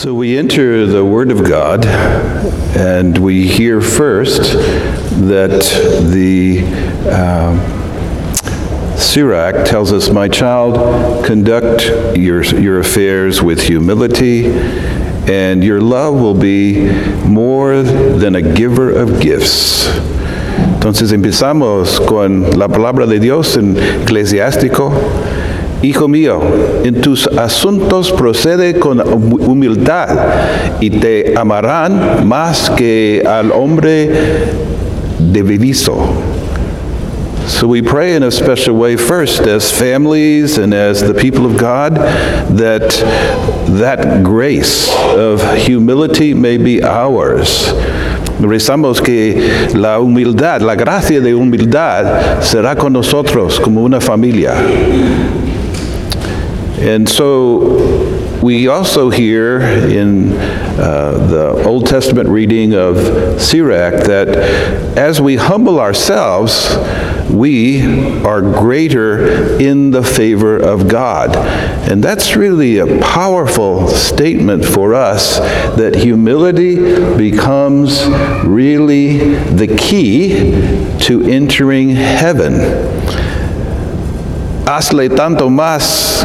So we enter the Word of God, and we hear first that the uh, Sirach tells us, My child, conduct your, your affairs with humility, and your love will be more than a giver of gifts. Entonces empezamos con la palabra de Dios en Eclesiástico. Hijo mío, en tus asuntos procede con humildad y te amarán más que al hombre de vivizo. So we pray in a special way first as families and as the people of God that that grace of humility may be ours. Rezamos que la humildad, la gracia de humildad será con nosotros como una familia. And so we also hear in uh, the Old Testament reading of Sirach that as we humble ourselves, we are greater in the favor of God. And that's really a powerful statement for us that humility becomes really the key to entering heaven. Hazle tanto más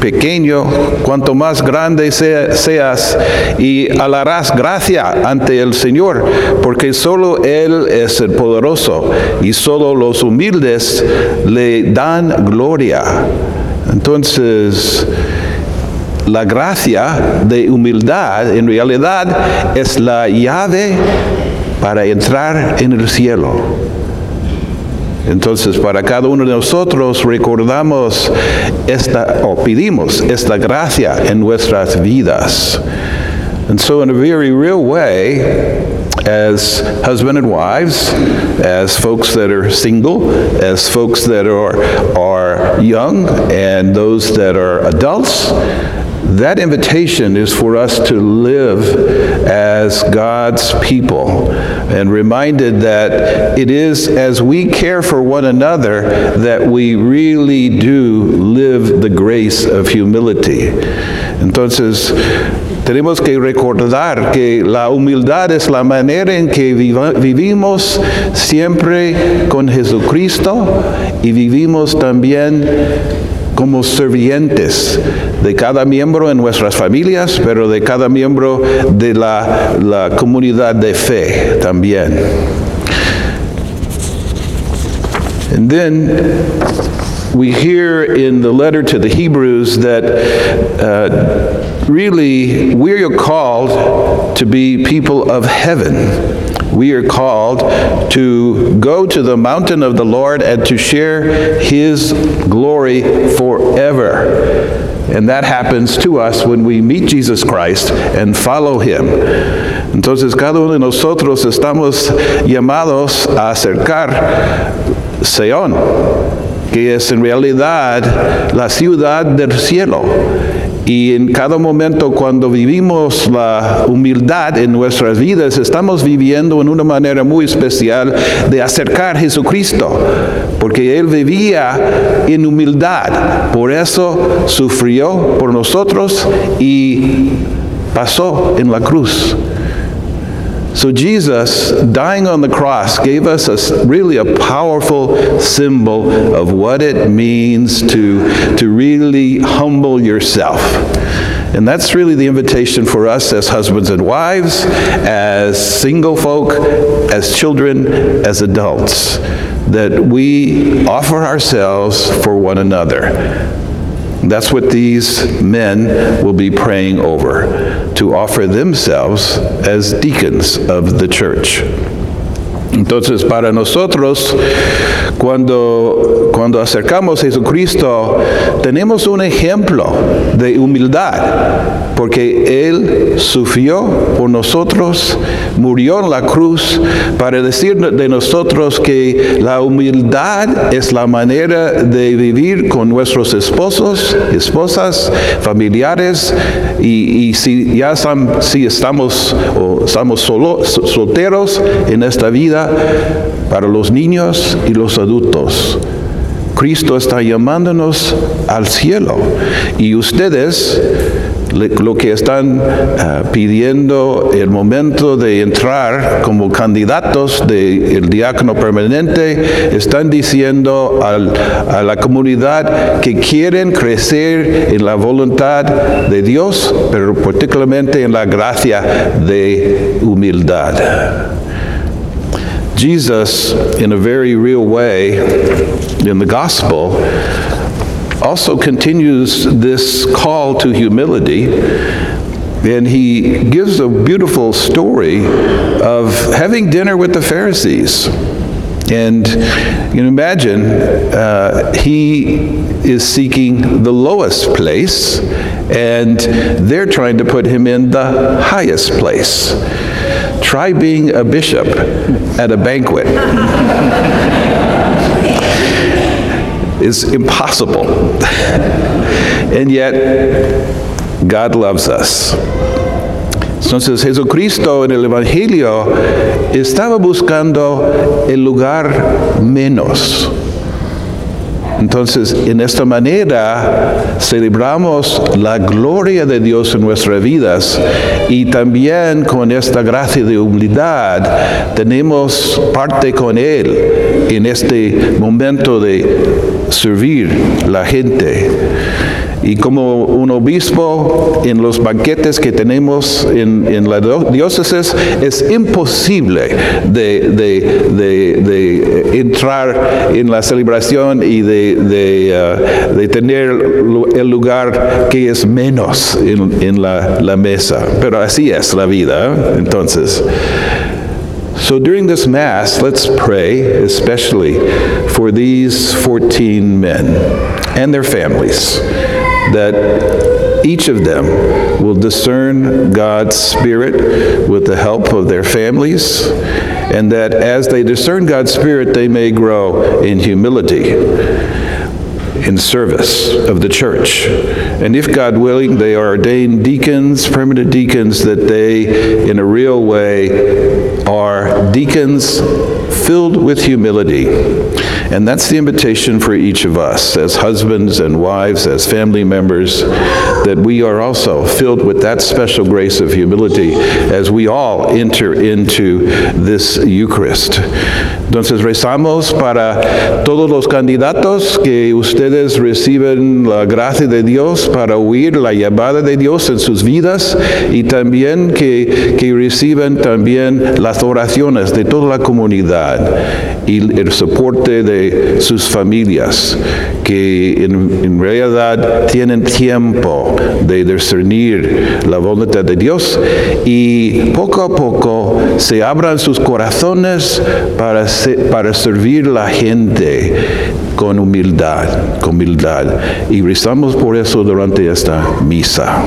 pequeño, cuanto más grande seas, y alarás gracia ante el Señor, porque solo Él es el poderoso, y solo los humildes le dan gloria. Entonces, la gracia de humildad en realidad es la llave para entrar en el cielo. Entonces, para cada uno de nosotros recordamos esta, o pedimos esta gracia en nuestras vidas. And so, in a very real way, as husband and wives, as folks that are single, as folks that are, are young, and those that are adults, that invitation is for us to live as God's people and reminded that it is as we care for one another that we really do live the grace of humility. Entonces, tenemos que recordar que la humildad es la manera en que vivimos siempre con Jesucristo y vivimos también como servientes de cada miembro en nuestras familias, pero de cada miembro de la, la comunidad de fe también. And then we hear in the letter to the Hebrews that uh, really we are called to be people of heaven we are called to go to the mountain of the Lord and to share his glory forever. And that happens to us when we meet Jesus Christ and follow him. Entonces cada uno de nosotros estamos llamados a acercar Sión, que es en realidad la ciudad del cielo. Y en cada momento cuando vivimos la humildad en nuestras vidas, estamos viviendo en una manera muy especial de acercar a Jesucristo, porque Él vivía en humildad, por eso sufrió por nosotros y pasó en la cruz. So Jesus, dying on the cross, gave us a, really a powerful symbol of what it means to, to really humble yourself. And that's really the invitation for us as husbands and wives, as single folk, as children, as adults, that we offer ourselves for one another. That's what these men will be praying over, to offer themselves as deacons of the church. Entonces, para nosotros, cuando, cuando acercamos a Jesucristo, tenemos un ejemplo de humildad, porque Él sufrió por nosotros, murió en la cruz para decir de nosotros que la humildad es la manera de vivir con nuestros esposos, esposas, familiares, y, si ya si estamos, o estamos solteros en esta vida, para los niños y los adultos. Cristo está llamándonos al cielo y ustedes lo que están uh, pidiendo el momento de entrar como candidatos del diácono permanente, están diciendo a la comunidad que quieren crecer en la voluntad de Dios, pero particularmente en la gracia de humildad. Jesus, in a very real way, in the gospel, also continues this call to humility. And he gives a beautiful story of having dinner with the Pharisees. And you imagine uh, he is seeking the lowest place, and they're trying to put him in the highest place. Try being a bishop at a banquet. Is impossible. and yet, God loves us. Entonces Jesucristo en el Evangelio estaba buscando el lugar menos. Entonces, en esta manera celebramos la gloria de Dios en nuestras vidas y también con esta gracia de humildad tenemos parte con Él en este momento de servir la gente. Y como un obispo en los banquetes que tenemos en, la diócesis, es imposible de, entrar en la celebración y de, uh, tener el lugar que es menos en, la, la, mesa. Pero así es la vida, ¿eh? entonces. So during this Mass, let's pray especially for these 14 men and their families, that each of them will discern God's Spirit with the help of their families, and that as they discern God's Spirit, they may grow in humility in service of the church. And if God willing, they are ordained deacons, permanent deacons, that they, in a real way, are deacons filled with humility. And that's the invitation for each of us as husbands and wives, as family members, that we are also filled with that special grace of humility as we all enter into this Eucharist. Entonces rezamos para todos los candidatos que ustedes reciben la gracia de Dios para oír la llamada de Dios en sus vidas y también que, que reciban también las oraciones de toda la comunidad y el soporte de sus familias que en, realidad tienen tiempo de discernir la voluntad de Dios y poco a poco se abran sus corazones para, para servir la gente con humildad, con humildad. Y rezamos por eso durante esta misa.